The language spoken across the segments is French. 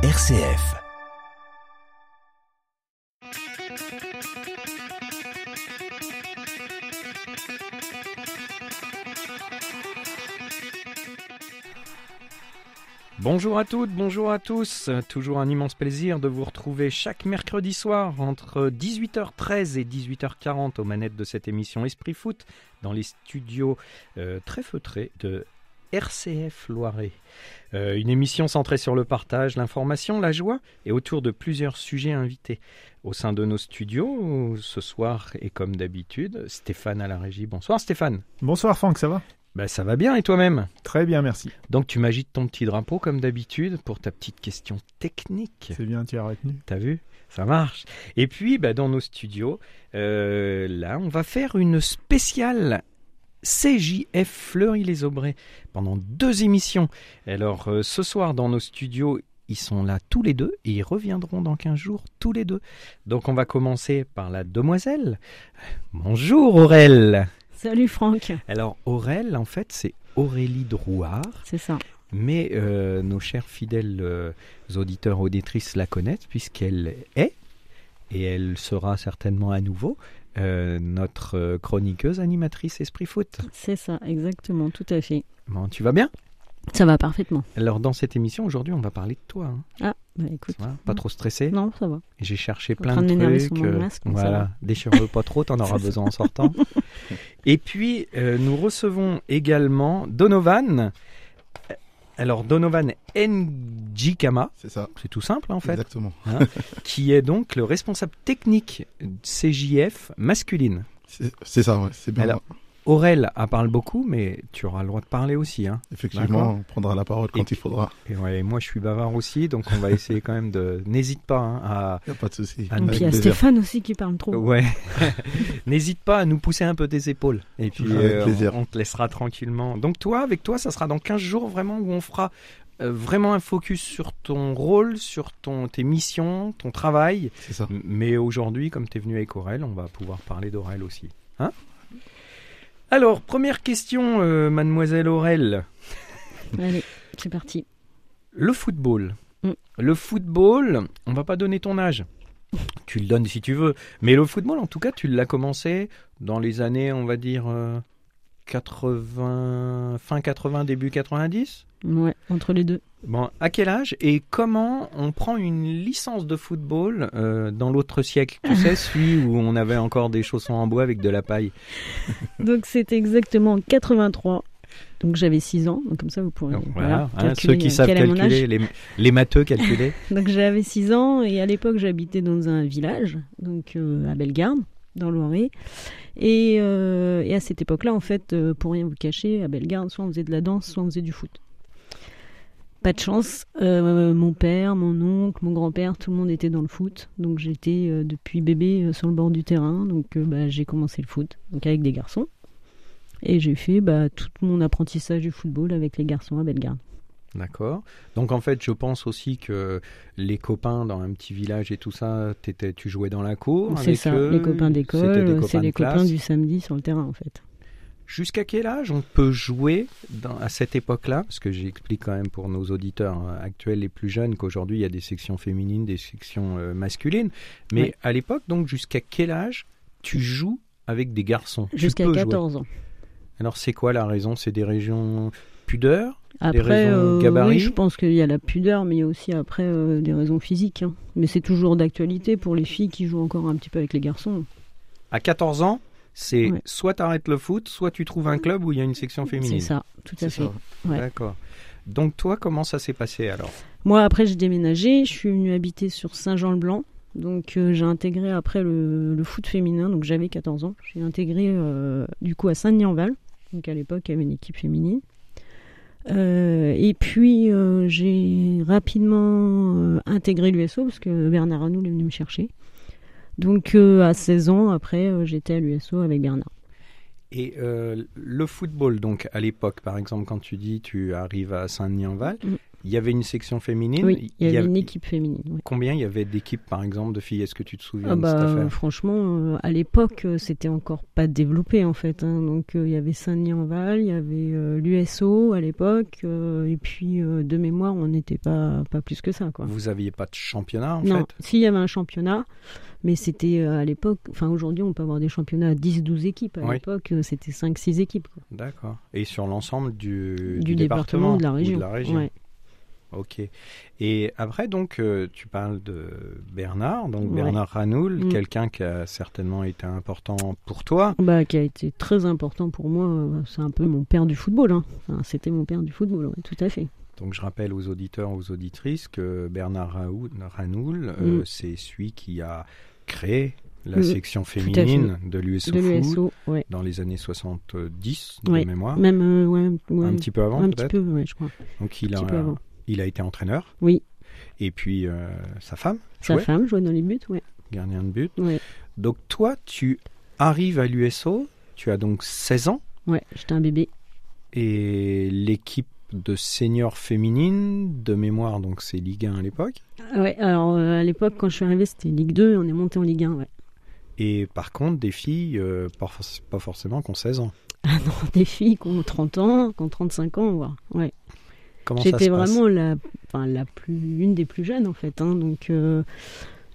RCF. Bonjour à toutes, bonjour à tous. Toujours un immense plaisir de vous retrouver chaque mercredi soir entre 18h13 et 18h40 aux manettes de cette émission Esprit Foot dans les studios euh, très feutrés de RCF Loiret. Euh, une émission centrée sur le partage, l'information, la joie et autour de plusieurs sujets invités. Au sein de nos studios, ce soir et comme d'habitude, Stéphane à la régie. Bonsoir Stéphane. Bonsoir Franck, ça va? Ben, ça va bien et toi-même? Très bien, merci. Donc tu m'agites ton petit drapeau comme d'habitude pour ta petite question technique. C'est bien, tu as retenu. T'as vu? Ça marche. Et puis bah, dans nos studios, euh, là on va faire une spéciale CJF Fleury-les-Aubrais pendant deux émissions. Alors euh, ce soir dans nos studios, ils sont là tous les deux et ils reviendront dans 15 jours tous les deux. Donc on va commencer par la demoiselle. Bonjour Aurel. Salut Franck, Alors Aurel en fait c'est Aurélie Drouard. c'est ça. Mais euh, nos chers fidèles euh, auditeurs auditrices la connaissent puisqu'elle est, et elle sera certainement à nouveau, euh, notre euh, chroniqueuse animatrice Esprit Foot. C'est ça, exactement, tout à fait. Bon, tu vas bien? Ça va parfaitement. Alors dans cette émission aujourd'hui on va parler de toi. hein. Ah, bah écoute. Va? Pas trop stressé? Non, ça va. J'ai cherché plein de trucs. euh, masque, voilà, déchire-le pas trop, t'en auras besoin en sortant. Et puis euh, nous recevons également Donovan. Alors Donovan Njikama, C'est ça, c'est tout simple hein, en fait. exactement. qui est donc le responsable technique CJF masculine. C'est c'est ça, ouais, c'est bien. Alors, Aurel en parle beaucoup, mais tu auras le droit de parler aussi. Hein. Effectivement, on prendra la parole quand Et il faudra. Et ouais, moi, je suis bavard aussi, donc on va essayer quand même de. N'hésite pas hein, à. Il n'y a pas de souci. Ah, Et puis il y a. Stéphane aussi qui parle trop. Ouais. N'hésite pas à nous pousser un peu des épaules. Et puis, Avec euh, plaisir. on te laissera tranquillement. Donc, toi, avec toi, ça sera dans 15 jours vraiment où on fera euh, vraiment un focus sur ton rôle, sur ton, tes missions, ton travail. C'est ça. Mais aujourd'hui, comme tu es venu avec Aurel, on va pouvoir parler d'Aurel aussi. Hein? Alors, première question, euh, mademoiselle Aurel. Allez, c'est parti. Le football. Mm. Le football, on va pas donner ton âge. Tu le donnes si tu veux. Mais le football, en tout cas, tu l'as commencé dans les années, on va dire, euh, 80, fin 80, début 90 Ouais, entre les deux. Bon, à quel âge et comment on prend une licence de football euh, dans l'autre siècle? Tu sais, celui où on avait encore des chaussons en bois avec de la paille. Donc c'était exactement en 83. Donc j'avais 6 ans, donc comme ça vous pourrez Donc, voilà, voilà, hein, ceux qui savent mon âge. calculer, les, les matheux calculer. Donc j'avais 6 ans et à l'époque j'habitais dans un village, donc euh, à Bellegarde, dans l'Oiré. Et, euh, et à cette époque-là, en fait, euh, pour rien vous cacher, à Bellegarde, soit on faisait de la danse, soit on faisait du foot. Pas de chance, euh, mon père, mon oncle, mon grand-père, tout le monde était dans le foot. Donc j'étais euh, depuis bébé euh, sur le bord du terrain. Donc euh, bah, j'ai commencé le foot, donc avec des garçons. Et j'ai fait bah, tout mon apprentissage du football avec les garçons à Bellegarde. D'accord. Donc en fait, je pense aussi que les copains dans un petit village et tout ça, tu jouais dans la cour. C'est ça, eux, les copains d'école, c'est les copains du samedi sur le terrain en fait. Jusqu'à quel âge on peut jouer dans- à cette époque-là? Parce que j'explique quand même pour nos auditeurs euh, actuels les plus jeunes qu'aujourd'hui il y a des sections féminines, des sections euh, masculines. Mais Ouais. à l'époque, donc jusqu'à quel âge tu joues avec des garçons? Jusqu'à peux jouer. 14 ans. Alors c'est quoi la raison? C'est des régions pudeur? Après, raisons euh, oui, je pense qu'il y a la pudeur, mais il y a aussi après euh, des raisons physiques. hein. Mais c'est toujours d'actualité pour les filles qui jouent encore un petit peu avec les garçons. À 14 ans, c'est Ouais. soit tu arrêtes le foot, soit tu trouves un club où il y a une section féminine. C'est ça, tout à fait. ouais. D'accord. Donc toi, comment ça s'est passé alors? Moi, après, j'ai déménagé. Je suis venue habiter sur Saint-Jean-le-Blanc. Donc, euh, j'ai intégré après le, le foot féminin. Donc, j'avais 14 ans. J'ai intégré euh, du coup à Saint-Denis-en-Val. Donc, à l'époque, il y avait une équipe féminine. Euh, et puis, j'ai rapidement intégré l'USO parce que Bernard Arnoul est venu me chercher. Donc, euh, à 16 ans, après, euh, j'étais à l'USO avec Bernard. Et euh, le football, donc à l'époque, par exemple, quand tu dis tu arrives à Saint-Denis-en-Val, Mm. Il y avait une section féminine. Oui, il y avait une équipe féminine. oui. Combien il y avait d'équipes, par exemple, de filles? Est-ce que tu te souviens Ah de cette bah, affaire? franchement, euh, à l'époque, euh, c'était encore pas développé en fait. hein. Donc euh, il y avait Saint-Denis-en-Val, il y avait l'USO à l'époque, et puis de mémoire, on n'était pas pas plus que ça quoi. Vous aviez pas de championnat, en non, fait? S'il y avait un championnat, mais c'était à l'époque, enfin aujourd'hui on peut avoir des championnats à 10-12 équipes. À Oui. l'époque, c'était 5-6 équipes. D'accord. Et sur l'ensemble du, Du, département, ou de la région. la région. Ouais. Ok. Et après, donc, euh, tu parles de Bernard, donc Ouais. Bernard Ranoul, Mm. quelqu'un qui a certainement été important pour toi. Bah, qui a été très important pour moi. C'est un peu mon père du football. hein. Enfin, c'était mon père du football, ouais, tout à fait. Donc, je rappelle aux auditeurs, aux auditrices que Bernard Ranoul, euh, Mm. c'est celui qui a créé la Mm. section féminine de l'USO de ouais. dans les années 70 de Ouais. mémoire. Même euh, ouais, ouais, Un petit peu avant, un petit peu, je crois. Donc, il un a, petit peu avant. Il a été entraîneur. Oui. Et puis, euh, sa femme, Sa femme jouait dans les buts, ouais. gardien de but. Ouais, Donc toi, tu arrives à l'USO, tu as donc 16 ans, ouais j'étais un bébé. et l'équipe de seniors féminine, de mémoire, donc c'est Ligue 1 à l'époque. Ouais, alors euh, à l'époque, quand je suis arrivée, c'était Ligue 2 et on est monté en Ligue 1, ouais. Et par contre, des filles, euh, pas forcément, qui ont 16 ans. Ah non, des filles qui ont 30 ans, qui ont 35 ans, voire. Ouais. Comment J'étais vraiment la, enfin, la plus, une des plus jeunes en fait. hein, donc, euh,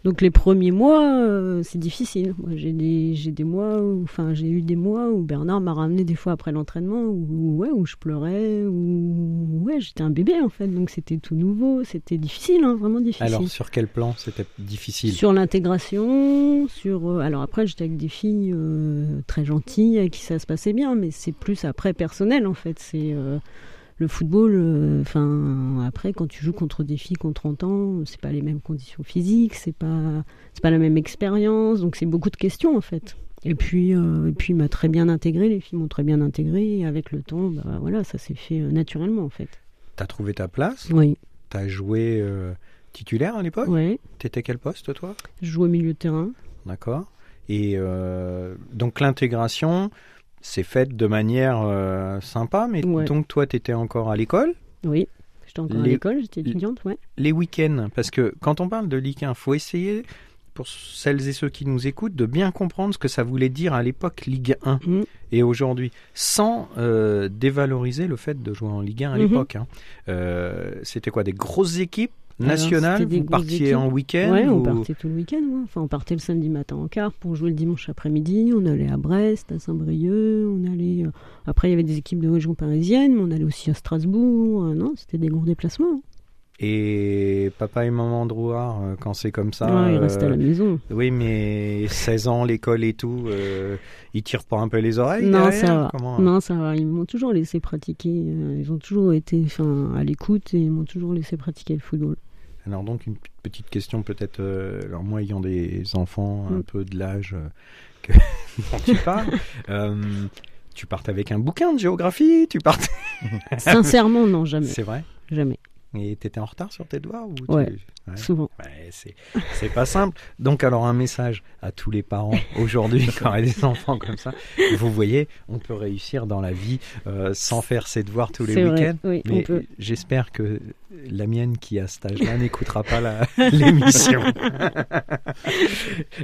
donc les premiers mois, euh, c'est difficile. Moi, j'ai des, j'ai des mois, où, enfin, j'ai eu des mois où Bernard m'a ramené des fois après l'entraînement, où, ouais, où je pleurais, où, ouais, j'étais un bébé en fait. Donc c'était tout nouveau, c'était difficile, hein, vraiment difficile. Alors, sur quel plan c'était difficile? Sur l'intégration, sur euh, alors après j'étais avec des filles très gentilles avec qui ça se passait bien, mais c'est plus après personnel en fait. C'est le football. euh, Enfin après quand tu joues contre des filles qui ont 30 ans, c'est pas les mêmes conditions physiques, c'est pas c'est pas la même expérience, donc c'est beaucoup de questions en fait. Et puis euh, et puis il m'a très bien intégré, les filles m'ont très bien intégré. Et avec le temps, bah voilà, ça s'est fait euh, naturellement en fait. T'as trouvé ta place? Oui, T'as joué euh, titulaire à l'époque? Ouais. T'étais quel poste, toi? Je joue au milieu de terrain. D'accord. Et donc l'intégration s'est faite de manière euh, sympa, mais Ouais. donc toi, tu étais encore à l'école? Oui, j'étais encore Les- à l'école, j'étais étudiante, ouais. les week-ends, parce que quand on parle de Ligue 1, faut essayer, pour celles et ceux qui nous écoutent, de bien comprendre ce que ça voulait dire à l'époque Ligue 1 Mm. et aujourd'hui, sans euh, dévaloriser le fait de jouer en Ligue 1 à Mhm. l'époque. hein. Euh, C'était quoi Des grosses équipes? Des Vous partiez en week-end Ouais, on partait tout le week-end. ouais. Enfin, on partait le samedi matin en quart pour jouer le dimanche après-midi. On allait à Brest, à Saint-Brieuc. On allait. euh, Après, il y avait des équipes de région parisienne, mais on allait aussi à Strasbourg. Euh, non, c'était des gros déplacements. Et papa et maman Drouard, euh, quand c'est comme ça. Ouais, ils restaient à la euh, maison. Oui, mais 16 ans, l'école et tout, euh, ils tirent pas un peu les oreilles Non, derrière ça va. Comment Non, ça va. Ils m'ont toujours laissé pratiquer. Ils ont toujours été à l'écoute et ils m'ont toujours laissé pratiquer le football. Alors donc une petite question peut-être, euh, alors moi ayant des enfants un Mm. peu de l'âge euh, que dont tu parles, euh, tu partes avec un bouquin de géographie, tu partes... Sincèrement, non, jamais. C'est vrai? Jamais. Et t'étais en retard sur tes devoirs ou tu- Ouais. Ouais. Souvent. Ouais, c'est pas simple. Donc alors un message à tous les parents aujourd'hui qui auraient des enfants comme ça. Vous voyez, on peut réussir dans la vie euh, sans faire ses devoirs tous les week-ends. Oui, Mais j'espère que la mienne qui a cet âge-là n'écoutera pas l'émission.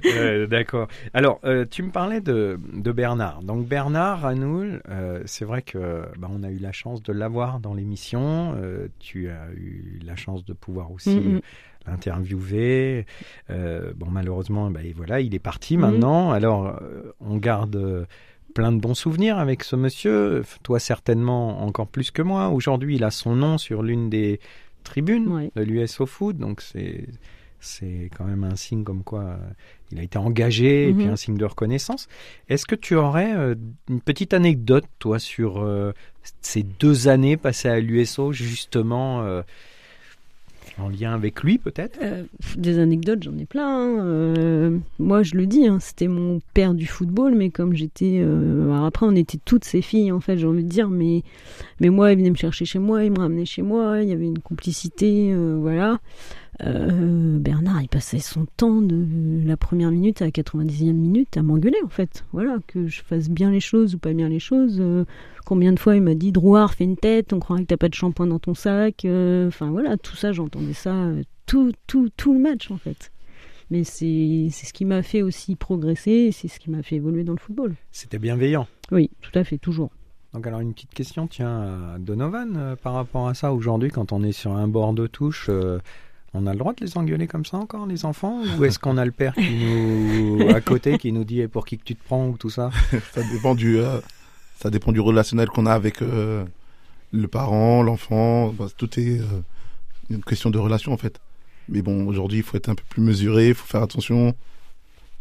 Euh, D'accord. Alors, euh, tu me parlais de, de Bernard. Donc Bernard Ranoul, c'est vrai que bah, on a eu la chance de l'avoir dans l'émission. Tu as eu la chance de pouvoir aussi Mm, mm. l'interviewer. Euh, bon, malheureusement, et voilà, il est parti Mhm. maintenant. Alors, euh, on garde euh, plein de bons souvenirs avec ce monsieur. Toi, certainement encore plus que moi. Aujourd'hui, il a son nom sur l'une des tribunes de l'US au foot, donc c'est c'est quand même un signe comme quoi euh, il a été engagé et puis Mhm. un signe de reconnaissance. Est-ce que tu aurais euh, une petite anecdote, toi, sur euh, ces deux années passées à l'USO, justement, en lien avec lui, peut-être? Euh, des anecdotes, j'en ai plein. hein. Euh, moi, je le dis, hein, c'était mon père du football, mais comme j'étais. euh, alors après, on était toutes ces filles, en fait, j'ai envie de dire, mais, mais moi, il venait me chercher chez moi, il me ramenait chez moi, il y avait une complicité, voilà. Bernard, il passait son temps de la première minute à la 90e minute à m'engueuler en fait. Voilà, que je fasse bien les choses ou pas bien les choses. Euh, combien de fois il m'a dit Drouard, fais une tête, on croirait que t'as pas de shampoing dans ton sac. Euh, Enfin voilà, tout ça, j'entendais ça euh, tout, tout, tout le match en fait. Mais c'est c'est ce qui m'a fait aussi progresser, c'est ce qui m'a fait évoluer dans le football. C'était bienveillant. Oui, tout à fait, toujours. Donc alors une petite question, tiens, à Donovan, euh, par rapport à ça, aujourd'hui, quand on est sur un bord de touche, euh, on a le droit de les engueuler comme ça encore, les enfants Ou est-ce qu'on a le père qui nous, à côté qui nous dit eh, pour qui que tu te prends ou tout ça? Ça dépend du, euh, ça dépend du relationnel qu'on a avec euh, le parent, l'enfant. Bah, tout est euh, une question de relation en fait. Mais bon, aujourd'hui, il faut être un peu plus mesuré, il faut faire attention.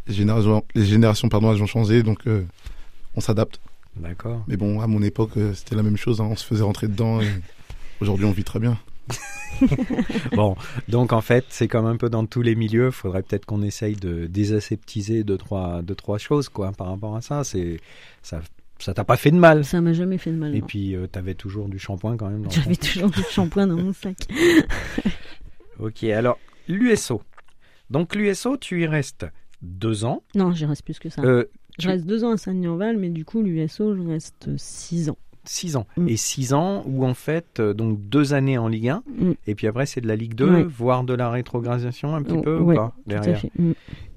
Les générations, les générations pardon, elles ont changé, donc euh, on s'adapte. D'accord. Mais bon, à mon époque, c'était la même chose. hein, on se faisait rentrer dedans. Aujourd'hui, on vit très bien. Bon, donc en fait, c'est comme un peu dans tous les milieux, faudrait peut-être qu'on essaye de désaseptiser deux trois, deux, trois choses quoi, par rapport à ça. C'est ça, ça t'a pas fait de mal. Ça m'a jamais fait de mal. Et non. puis, tu t'avais toujours du shampoing quand même. J'avais toujours du shampoing dans mon sac. Ok, alors l'USO. Donc l'USO, tu y restes deux ans. Non, j'y reste plus que ça. Euh, je tu- reste deux ans à Saint-Denis-en-Val, mais du coup, l'USO, je reste six ans. 6 ans. Mm. Et 6 ans où en fait, euh, donc deux années en Ligue 1, Mm. et puis après c'est de la Ligue 2, Ouais. voire de la rétrogradation un petit Oh, peu ouais, ou pas derrière. fait. Mm.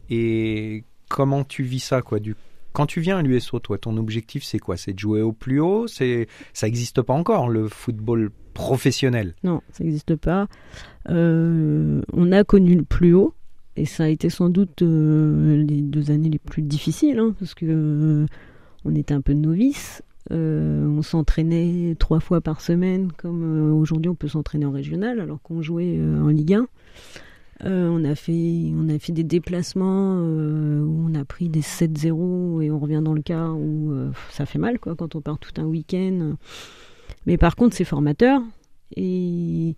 Et comment tu vis ça quoi du... Quand tu viens à l'USO, toi, ton objectif c'est quoi? C'est de jouer au plus haut? C'est Ça n'existe pas encore, le football professionnel? Non, ça n'existe pas. Euh, on a connu le plus haut, et ça a été sans doute euh, les deux années les plus difficiles, hein, parce que euh, on était un peu novices. Euh, on s'entraînait trois fois par semaine, comme aujourd'hui on peut s'entraîner en régional, alors qu'on jouait en Ligue 1. Euh, on, a fait, on a fait des déplacements euh, où on a pris des 7-0 et on revient dans le quart où euh, ça fait mal quoi, quand on part tout un week-end. Mais par contre, c'est formateur et,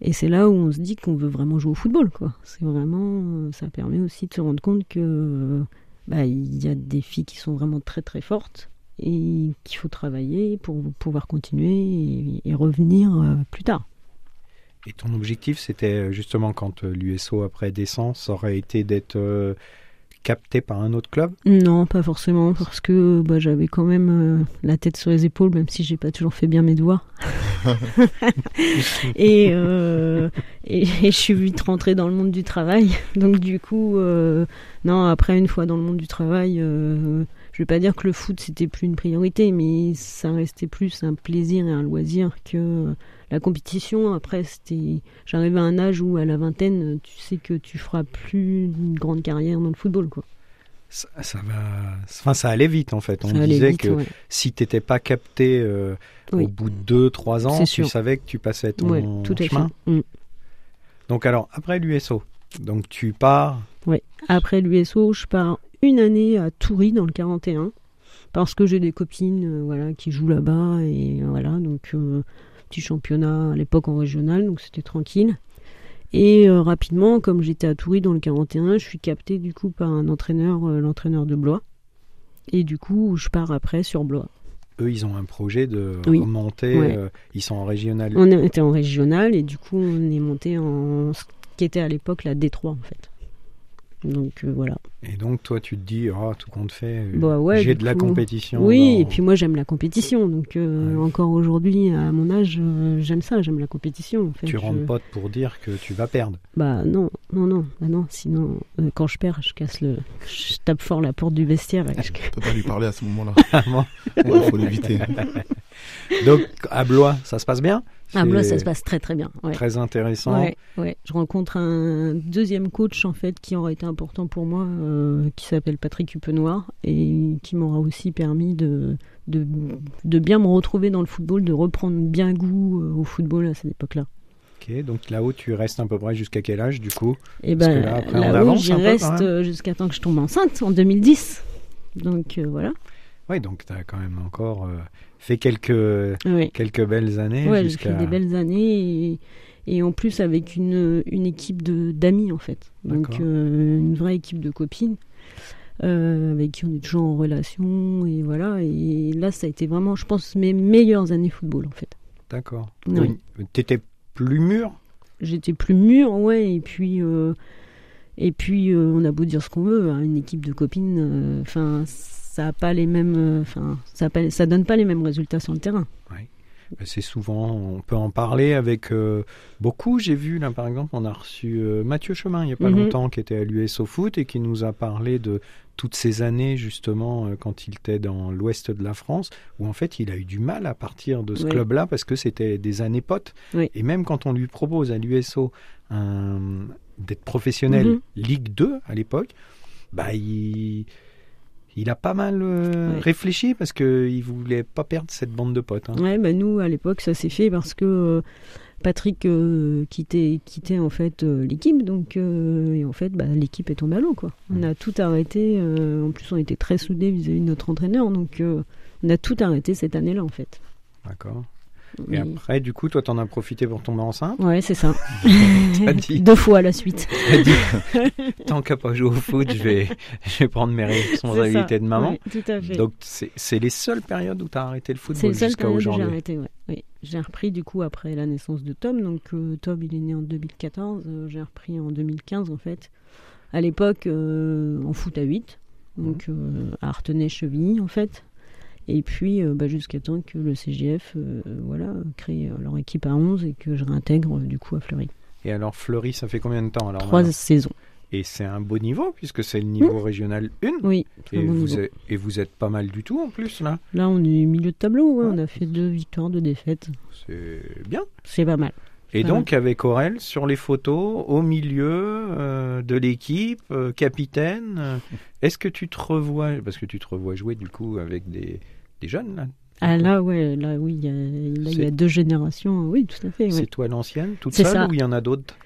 et c'est là où on se dit qu'on veut vraiment jouer au football. quoi. C'est vraiment, ça permet aussi de se rendre compte que bah, il y a des filles qui sont vraiment très très fortes et qu'il faut travailler pour pouvoir continuer et, revenir plus tard. Et ton objectif c'était euh, justement quand euh, l'USO après descend, ça aurait été d'être euh, capté par un autre club? Non, pas forcément, parce que bah, j'avais quand même euh, la tête sur les épaules, même si j'ai pas toujours fait bien mes devoirs. et, euh, et, et je suis vite rentrée dans le monde du travail. Donc du coup, euh, non, après une fois dans le monde du travail, euh, je vais pas dire que le foot c'était plus une priorité, mais ça restait plus un plaisir et un loisir que la compétition. Après, c'était, j'arrivais à un âge où à la vingtaine, tu sais que tu feras plus une grande carrière dans le football, quoi. ça, ça va... enfin, ça allait vite en fait. On Ça disait vite, que ouais. si t'étais pas capté euh, Oui. au bout de 2-3 ans, tu sûr. savais que tu passais ton Ouais, tout chemin. Mm. Donc alors, après l'USO, donc tu pars, Après l'USO, je pars une année à Toury dans le 41 parce que j'ai des copines euh, voilà qui jouent là-bas et euh, voilà donc euh, petit championnat à l'époque en régional donc c'était tranquille. Et euh, rapidement, comme j'étais à Toury dans le 41, je suis capté du coup par un entraîneur, euh, l'entraîneur de Blois. Et du coup, je pars après sur Blois. eux, ils ont un projet de Oui. remonter, Ouais. euh, ils sont en régional. On était en régional et du coup, on est monté en ce qui était à l'époque la D3 en fait. Donc euh, voilà. Et donc toi, tu te dis, oh, tout compte fait, euh, Bah ouais, j'ai de la coup. compétition. Oui, et puis moi j'aime la compétition, donc euh, Ouais. encore aujourd'hui à mon âge, euh, j'aime ça, j'aime la compétition. En fait. tu Je- rentres pas pour dire que tu vas perdre. Bah non, non, non, bah non. Sinon, euh, quand je perds, je casse le, je tape fort la porte du vestiaire. je- On peut pas lui parler à ce moment-là. Bon. Il faut l'éviter. donc à Blois, ça se passe bien moi C'est ça se passe très très bien. Ouais. Très intéressant. Ouais, ouais. Je rencontre un deuxième coach en fait qui aura été important pour moi, euh, qui s'appelle Patrick Hupenoir et qui m'aura aussi permis de, de, de bien me retrouver dans le football, de reprendre bien goût euh, au football à cette époque-là. Ok, donc là-haut, tu restes à peu près jusqu'à quel âge du coup? Et Parce ben là, avance j'y reste euh, jusqu'à temps que je tombe enceinte en 2010. Donc euh, voilà. Oui, donc tu as quand même encore euh, fait quelques, quelques belles années. J'ai fait des belles années et, et en plus avec une, une équipe de d'amis en fait. Donc euh, une vraie équipe de copines euh, avec qui on est toujours en relation et voilà. Et là, ça a été vraiment, je pense, mes meilleures années football en fait. D'accord. Oui. Tu étais plus mûr? J'étais plus mûre, ouais, et puis. euh, et puis, euh, on a beau dire ce qu'on veut, hein, une équipe de copines, enfin, ça a pas les mêmes, euh, enfin, ça, a pas- ça donne pas les mêmes résultats sur le terrain. Ben, C'est souvent, on peut en parler avec euh, beaucoup. J'ai vu là par exemple, on a reçu euh, Mathieu Chemin il n'y a pas Mhm. longtemps qui était à l'US au foot et qui nous a parlé de toutes ces années justement euh, quand il était dans l'ouest de la France où en fait il a eu du mal à partir de ce Oui. club-là parce que c'était des années potes. Oui. Et même quand on lui propose à l'USO d'être professionnel Mhm. Ligue 2 à l'époque, bah il il a pas mal euh, Ouais. réfléchi parce que il voulait pas perdre cette bande de potes. hein. Ouais, bah nous, à l'époque, ça s'est fait parce que euh, Patrick euh, quittait, quittait en fait l'équipe, donc et en fait, bah, l'équipe est tombée à l'eau, quoi. On Mm. a tout arrêté. en plus, on était très soudés vis-à-vis de notre entraîneur, donc on a tout arrêté cette année-là, en fait. D'accord. Et après, du coup, toi, t'en as profité pour tomber enceinte. Ouais, c'est ça. Dit, Deux fois à la suite. dit, tant qu'à pas jouer au foot, je vais, je vais prendre mes responsabilités de maman. Tout à fait. Donc, c'est les seules périodes où t'as arrêté le football jusqu'à j'ai aujourd'hui. arrêté, ouais. Oui. J'ai repris du coup après la naissance de Tom. Donc euh, Tom, il est né en 2014. euh, j'ai repris en 2015 en fait. À l'époque, euh, en foot à 8. Donc euh, à Artenay-Chevilly en fait. Et puis euh, bah, jusqu'à temps que le CGF euh, voilà, crée euh, leur équipe à 11 et que je réintègre du coup à Fleury. Et alors, Fleury, ça fait combien de temps alors Trois saisons. Et c'est un beau niveau, puisque c'est le niveau régional 1. Oui, très Et bon vous, êtes, et vous êtes pas mal du tout en plus, là. Là, on est milieu de tableau. ouais, Ouais. On a fait deux victoires, deux défaites. C'est bien. C'est pas mal. Et donc, avec Aurel, sur les photos, au milieu euh, de l'équipe, euh, capitaine, euh, est-ce que tu te revois, parce que tu te revois jouer du coup avec des, des jeunes, là? Ah là, ouais, là, oui, il y a, là, il y a C'est- deux générations. Oui, tout à fait. ouais. C'est toi l'ancienne, toute seule, ça. ou il y en a d'autres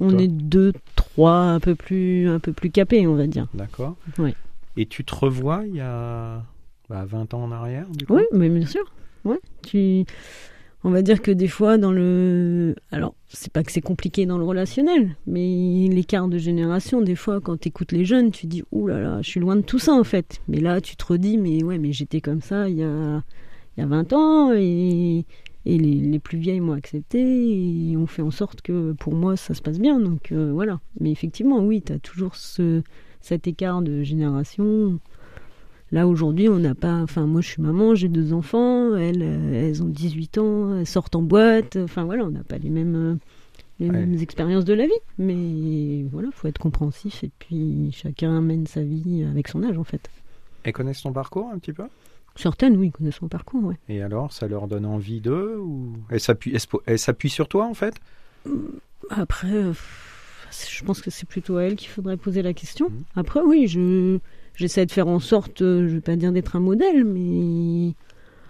On toi? est deux, trois, un peu plus, un peu plus capés, on va dire. D'accord. Ouais. Et tu te revois il y a bah, 20 ans en arrière, du coup? Oui, mais bien sûr. Ouais. Tu, on va dire que des fois dans le, alors c'est pas que c'est compliqué dans le relationnel, mais l'écart de génération, des fois quand tu écoutes les jeunes, tu dis ouh là là, je suis loin de tout ça en fait. Mais là, tu te redis mais ouais, mais j'étais comme ça il y a, il y a 20 ans et et les, les plus vieilles m'ont accepté et ont fait en sorte que pour moi ça se passe bien. Donc euh, voilà. Mais effectivement, oui, tu as toujours ce, cet écart de génération. Là aujourd'hui, on n'a pas. Enfin, moi, je suis maman, j'ai deux enfants. Elles, euh, elles ont 18 ans, elles sortent en boîte. Enfin voilà, on n'a pas les mêmes, euh, les Ouais. mêmes expériences de la vie. Mais voilà, faut être compréhensif et puis chacun mène sa vie avec son âge en fait. Elles connaissent ton parcours un petit peu? Certaines, oui, connaissent son parcours, ouais. Et alors, ça leur donne envie d'eux ou elles s'appuient, elles elles sur toi en fait? Après, euh, je pense que c'est plutôt à elle qu'il faudrait poser la question. Mhm. Après, oui, je j'essaie de faire en sorte, euh, je vais pas dire d'être un modèle, mais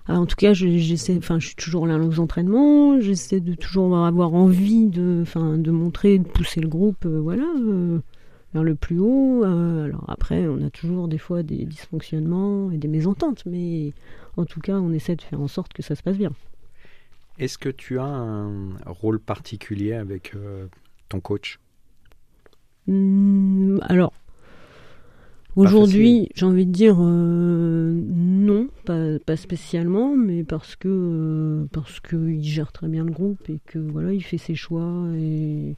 ah, en tout cas, je- j'essaie. Enfin, je suis toujours là aux entraînements. J'essaie de toujours avoir envie de, enfin, de montrer, de pousser le groupe, euh, voilà, euh, vers le plus haut. Euh, alors après, on a toujours des fois des dysfonctionnements et des mésententes, mais en tout cas, on essaie de faire en sorte que ça se passe bien. Est-ce que tu as un rôle particulier avec ton coach? Hmm, alors, aujourd'hui, j'ai envie de dire euh, non, pas, pas spécialement, mais parce que euh, parce que il gère très bien le groupe et que voilà, il fait ses choix. Et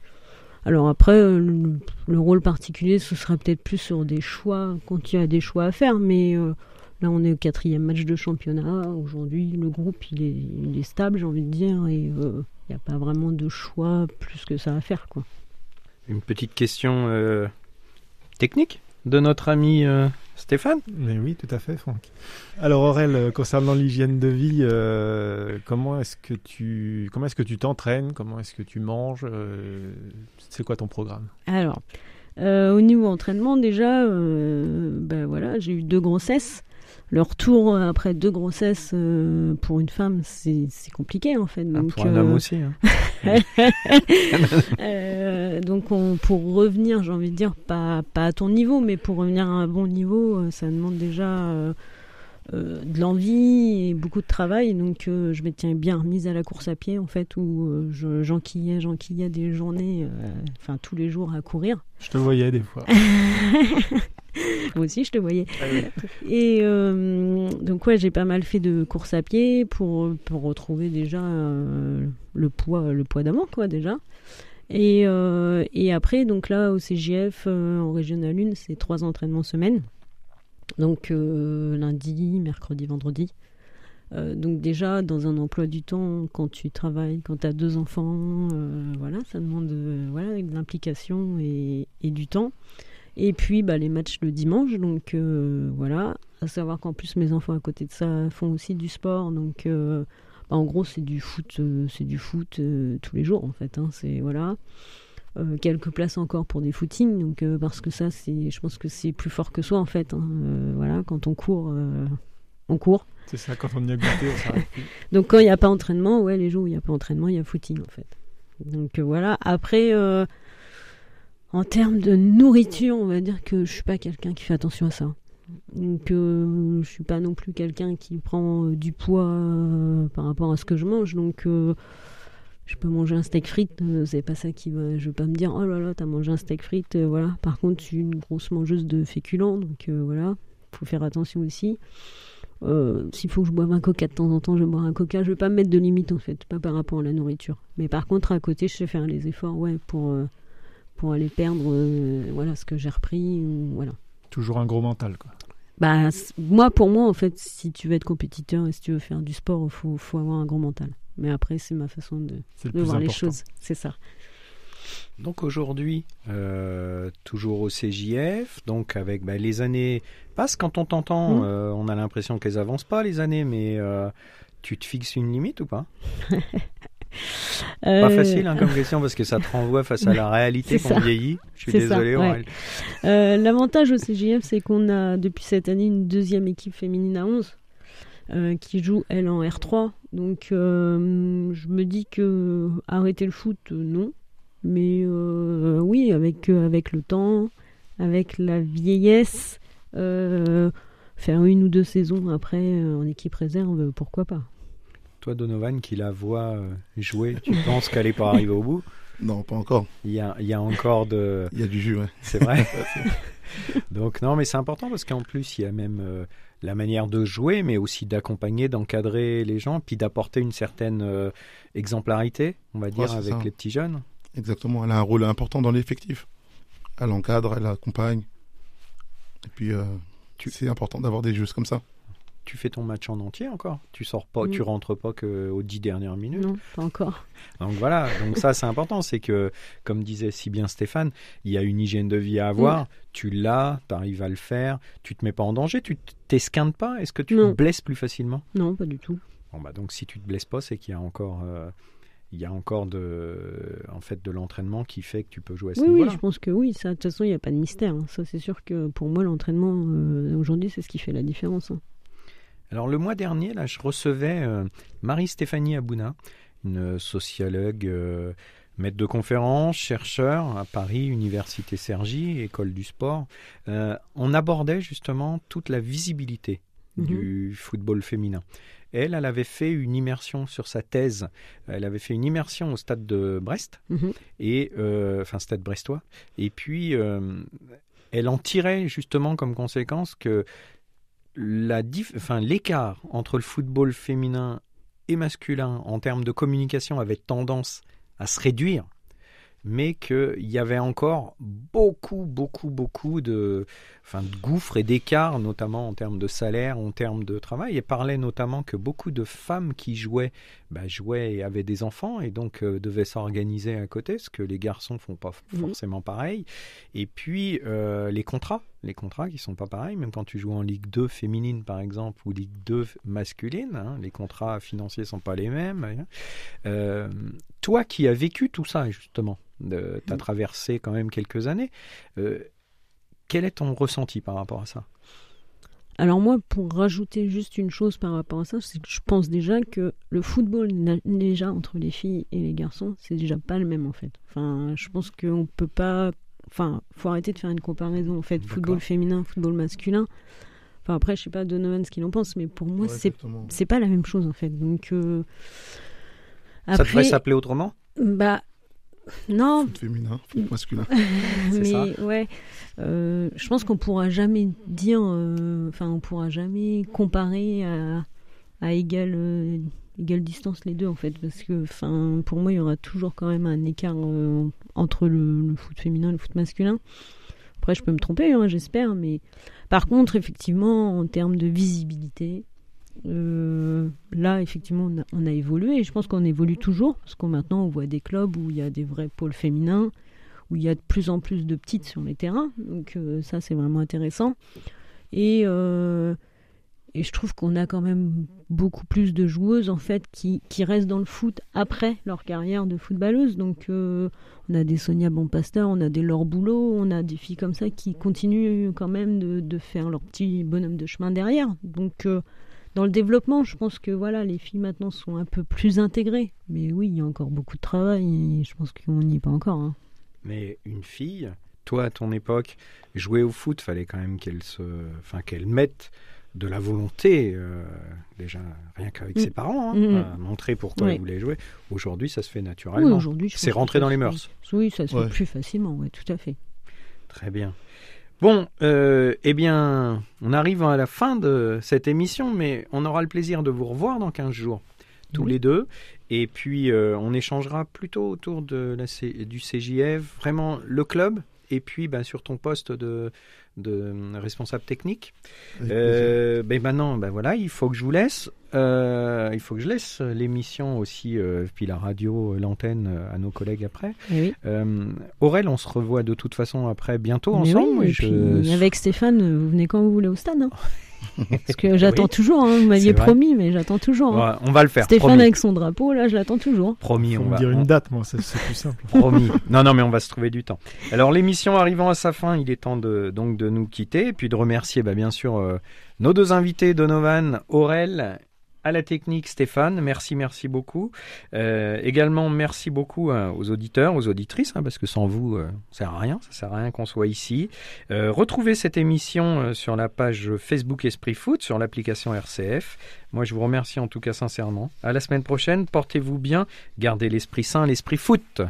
alors après, euh, le, le rôle particulier, ce sera peut-être plus sur des choix quand il y a des choix à faire, mais euh, Là, on est au quatrième match de championnat. Aujourd'hui, le groupe, il est, il est stable, j'ai envie de dire, et il n'y a pas vraiment de choix plus que ça à faire. Quoi. Une petite question euh, technique? De notre ami euh, Stéphane Mais oui, tout à fait, Franck. Alors Aurel, euh, concernant l'hygiène de vie, euh, comment est-ce que tu comment est-ce que tu t'entraînes? Comment est-ce que tu manges? Euh, C'est quoi ton programme? Alors, euh, au niveau entraînement, déjà, euh, ben voilà, j'ai eu deux grossesses. Le retour euh, après deux grossesses euh, pour une femme, c'est compliqué en fait. Ah, Donc, Pour un homme euh, aussi. hein. Donc on, pour revenir, j'ai envie de dire, pas, pas à ton niveau, mais pour revenir à un bon niveau, ça demande déjà euh, de l'envie et beaucoup de travail. Donc euh, je m'étais bien remise à la course à pied, en fait, où euh, je- j'enquillais, j'enquillais des journées, enfin tous les jours à courir. Je te voyais des fois. Moi aussi, je te voyais. Et euh, donc ouais, j'ai pas mal fait de course à pied pour, pour retrouver déjà euh, le poids le poids d'avant quoi déjà. Et, euh, et après, donc là, au CGF, en régional 1, c'est trois entraînements semaine. Donc lundi, mercredi, vendredi. Donc déjà, dans un emploi du temps, quand tu travailles, quand tu as deux enfants, voilà, ça demande voilà, de l'implication et, et du temps. Et puis bah, les matchs le dimanche, donc euh, voilà. À savoir qu'en plus mes enfants à côté de ça font aussi du sport, donc euh, bah, en gros c'est du foot, euh, c'est du foot tous les jours en fait. hein, c'est voilà. Euh, quelques places encore pour des footings, donc euh, parce que ça c'est, je pense que c'est plus fort que soi en fait. hein, euh, voilà, quand on court, on court. C'est ça, quand on y a goûté, on s'arrête plus. Donc quand il n'y a pas entraînement, ouais, les jours où il n'y a pas entraînement, il y a footing en fait. Donc voilà. Après, en termes de nourriture, on va dire que je suis pas quelqu'un qui fait attention à ça. Donc euh, je suis pas non plus quelqu'un qui prend euh, du poids euh, par rapport à ce que je mange. Donc euh, je peux manger un steak frites, c'est pas ça qui va. Je vais pas me dire oh là là, t'as mangé un steak frites, voilà. Par contre, je suis une grosse mangeuse de féculents, donc voilà, faut faire attention aussi. S'il faut que je boive un coca de temps en temps, je vais boire un coca. Je vais pas me mettre de limite en fait, pas par rapport à la nourriture. Mais par contre, à côté, je sais faire les efforts, ouais, pour pour aller perdre, euh, voilà, ce que j'ai repris, ou, voilà. Toujours un gros mental, quoi. Bah, moi, pour moi, en fait, si tu veux être compétiteur et si tu veux faire du sport, il faut, faut avoir un gros mental. Mais après, c'est ma façon de, le voir les choses. C'est ça. Donc aujourd'hui, euh, toujours au CJF, donc avec bah, les années passent quand on t'entend, Mm. euh, on a l'impression qu'elles avancent pas les années, mais euh, tu te fixes une limite ou pas? Pas Euh, facile hein, comme question parce que ça te renvoie face à la réalité qu'on vieillit. Je suis C'est ça, désolé. ouais. Euh, L'avantage au CGF, c'est qu'on a depuis cette année une deuxième équipe féminine à 11 euh, qui joue, elle, en R3. Donc, euh, je me dis que arrêter le foot, non. Mais oui, avec, avec le temps, avec la vieillesse, faire une ou deux saisons après en équipe réserve, pourquoi pas Toi, Donovan, qui la voit euh, jouer, tu penses qu'elle est pas arrivée au bout? Non, pas encore. Il y a, il y a encore de. Il y a du jus, ouais. C'est vrai? Donc non, mais c'est important parce qu'en plus, il y a même euh, la manière de jouer, mais aussi d'accompagner, d'encadrer les gens, puis d'apporter une certaine euh, exemplarité, on va dire, avec ça. les petits jeunes. Exactement. Elle a un rôle important dans l'effectif. Elle encadre, elle accompagne. Et puis, euh, Tu- c'est important d'avoir des jeux comme ça. Tu fais ton match en entier encore Tu sors pas, tu rentres pas que aux dix dernières minutes. Non, pas encore. Donc voilà, donc ça c'est important, c'est que comme disait si bien Stéphane, il y a une hygiène de vie à avoir. Tu l'as, tu arrives à le faire, tu te mets pas en danger, tu t'esquintes pas. Est-ce que tu Non. te blesses plus facilement? Non, pas du tout. Bon bah donc si tu te blesses pas, c'est qu'il y a encore euh, il y a encore de en fait de l'entraînement qui fait que tu peux jouer à ce Oui, oui, niveau-là. je pense que oui. Ça, de toute façon, il n'y a pas de mystère. hein. Ça, c'est sûr que pour moi, l'entraînement euh, aujourd'hui, c'est ce qui fait la différence. hein. Alors le mois dernier, là, je recevais euh, Marie-Stéphanie Abouna, une sociologue, euh, maître de conférence, chercheur à Paris, Université Cergy, école du sport. Euh, on abordait justement toute la visibilité Mhm. du football féminin. Elle, elle avait fait une immersion sur sa thèse. Elle avait fait une immersion au stade de Brest Mhm. et euh, enfin stade brestois. Et puis euh, elle en tirait justement comme conséquence que l'écart entre le football féminin et masculin en termes de communication avait tendance à se réduire, mais qu'il y avait encore beaucoup, beaucoup, beaucoup de, enfin, de gouffres et d'écarts, notamment en termes de salaire, en termes de travail. Et parlait notamment que beaucoup de femmes qui jouaient, bah, jouaient et avaient des enfants et donc euh, devaient s'organiser à côté, ce que les garçons font pas Mhm. forcément pareil. Et puis euh, les contrats, les contrats qui sont pas pareils, même quand tu joues en Ligue 2 féminine par exemple ou Ligue 2 masculine, hein, les contrats financiers sont pas les mêmes. hein. Euh, toi qui as vécu tout ça justement, tu as traversé quand même quelques années, euh, quel est ton ressenti par rapport à ça? Alors moi, pour rajouter juste une chose par rapport à ça, c'est que je pense déjà que le football déjà entre les filles et les garçons, c'est déjà pas le même en fait. Enfin, je pense qu'on peut pas. Enfin, faut arrêter de faire une comparaison en fait, football féminin, football masculin. Enfin après, je sais pas Donovan ce qu'il en pense, mais pour moi, Ouais, c'est c'est pas la même chose en fait. Donc euh, Ça devrait après, s'appeler autrement bah non, Foot féminin, foot masculin. C'est mais ouais, euh, je pense qu'on pourra jamais dire, euh, enfin, on pourra jamais comparer à, à égal, euh, égale distance les deux en fait, parce que enfin pour moi il y aura toujours quand même un écart euh, entre le, foot féminin et le foot masculin. Après je peux me tromper, hein, j'espère, mais par contre effectivement en termes de visibilité, euh, là, effectivement, on a, évolué et je pense qu'on évolue toujours parce qu'on maintenant on voit des clubs où il y a des vrais pôles féminins, où il y a de plus en plus de petites sur les terrains. Donc euh, ça, c'est vraiment intéressant. Et, euh, et je trouve qu'on a quand même beaucoup plus de joueuses en fait qui, qui restent dans le foot après leur carrière de footballeuse. Donc on a des Sonia Bonpasteur, on a des Laure Boulot, on a des filles comme ça qui continuent quand même de, de faire leur petit bonhomme de chemin derrière. Donc dans le développement, je pense que voilà, les filles maintenant sont un peu plus intégrées. Mais oui, il y a encore beaucoup de travail et je pense qu'on n'y est pas encore. Hein. Mais une fille, toi à ton époque, jouer au foot, fallait quand même qu'elle se, enfin qu'elle mette de la volonté, euh, déjà rien qu'avec mm. ses parents, hein, mm, mm. montrer pourquoi elle voulait jouer. Aujourd'hui, ça se fait naturellement. Oui, c'est rentré dans les mœurs. Oui, ça se fait plus facilement, oui, tout à fait. Très bien. Bon, euh, eh bien, on arrive à la fin de cette émission, mais on aura le plaisir de vous revoir dans 15 jours, tous les deux. Et puis, euh, on échangera plutôt autour de la du CJF, vraiment le club, et puis ben, sur ton poste de, de responsable technique. Euh, ben maintenant, ben voilà, il faut que je vous laisse. Euh, il faut que je laisse l'émission aussi, euh, puis la radio, l'antenne à nos collègues après. Oui. Aurel, on se revoit de toute façon après bientôt ensemble. et puis, avec Stéphane, vous venez quand vous voulez au stade. Hein. Parce que j'attends toujours, hein. vous m'aviez promis, mais j'attends toujours. Hein. on va le faire. Stéphane avec son drapeau, là, je l'attends toujours. Promis, on va dire une date, moi, c'est plus simple. Promis. non, non, mais on va se trouver du temps. Alors, l'émission arrivant à sa fin, il est temps de, donc de nous quitter, et puis de remercier, bah, bien sûr, euh, nos deux invités, Donovan, Aurel à la technique Stéphane, merci, merci beaucoup. Euh, également, merci beaucoup hein, aux auditeurs, aux auditrices, hein, parce que sans vous, euh, ça sert à rien, ça sert à rien qu'on soit ici. Euh, retrouvez cette émission sur la page Facebook Esprit Foot, sur l'application RCF. Moi, je vous remercie en tout cas sincèrement. À la semaine prochaine, portez-vous bien, gardez l'esprit sain, l'esprit foot.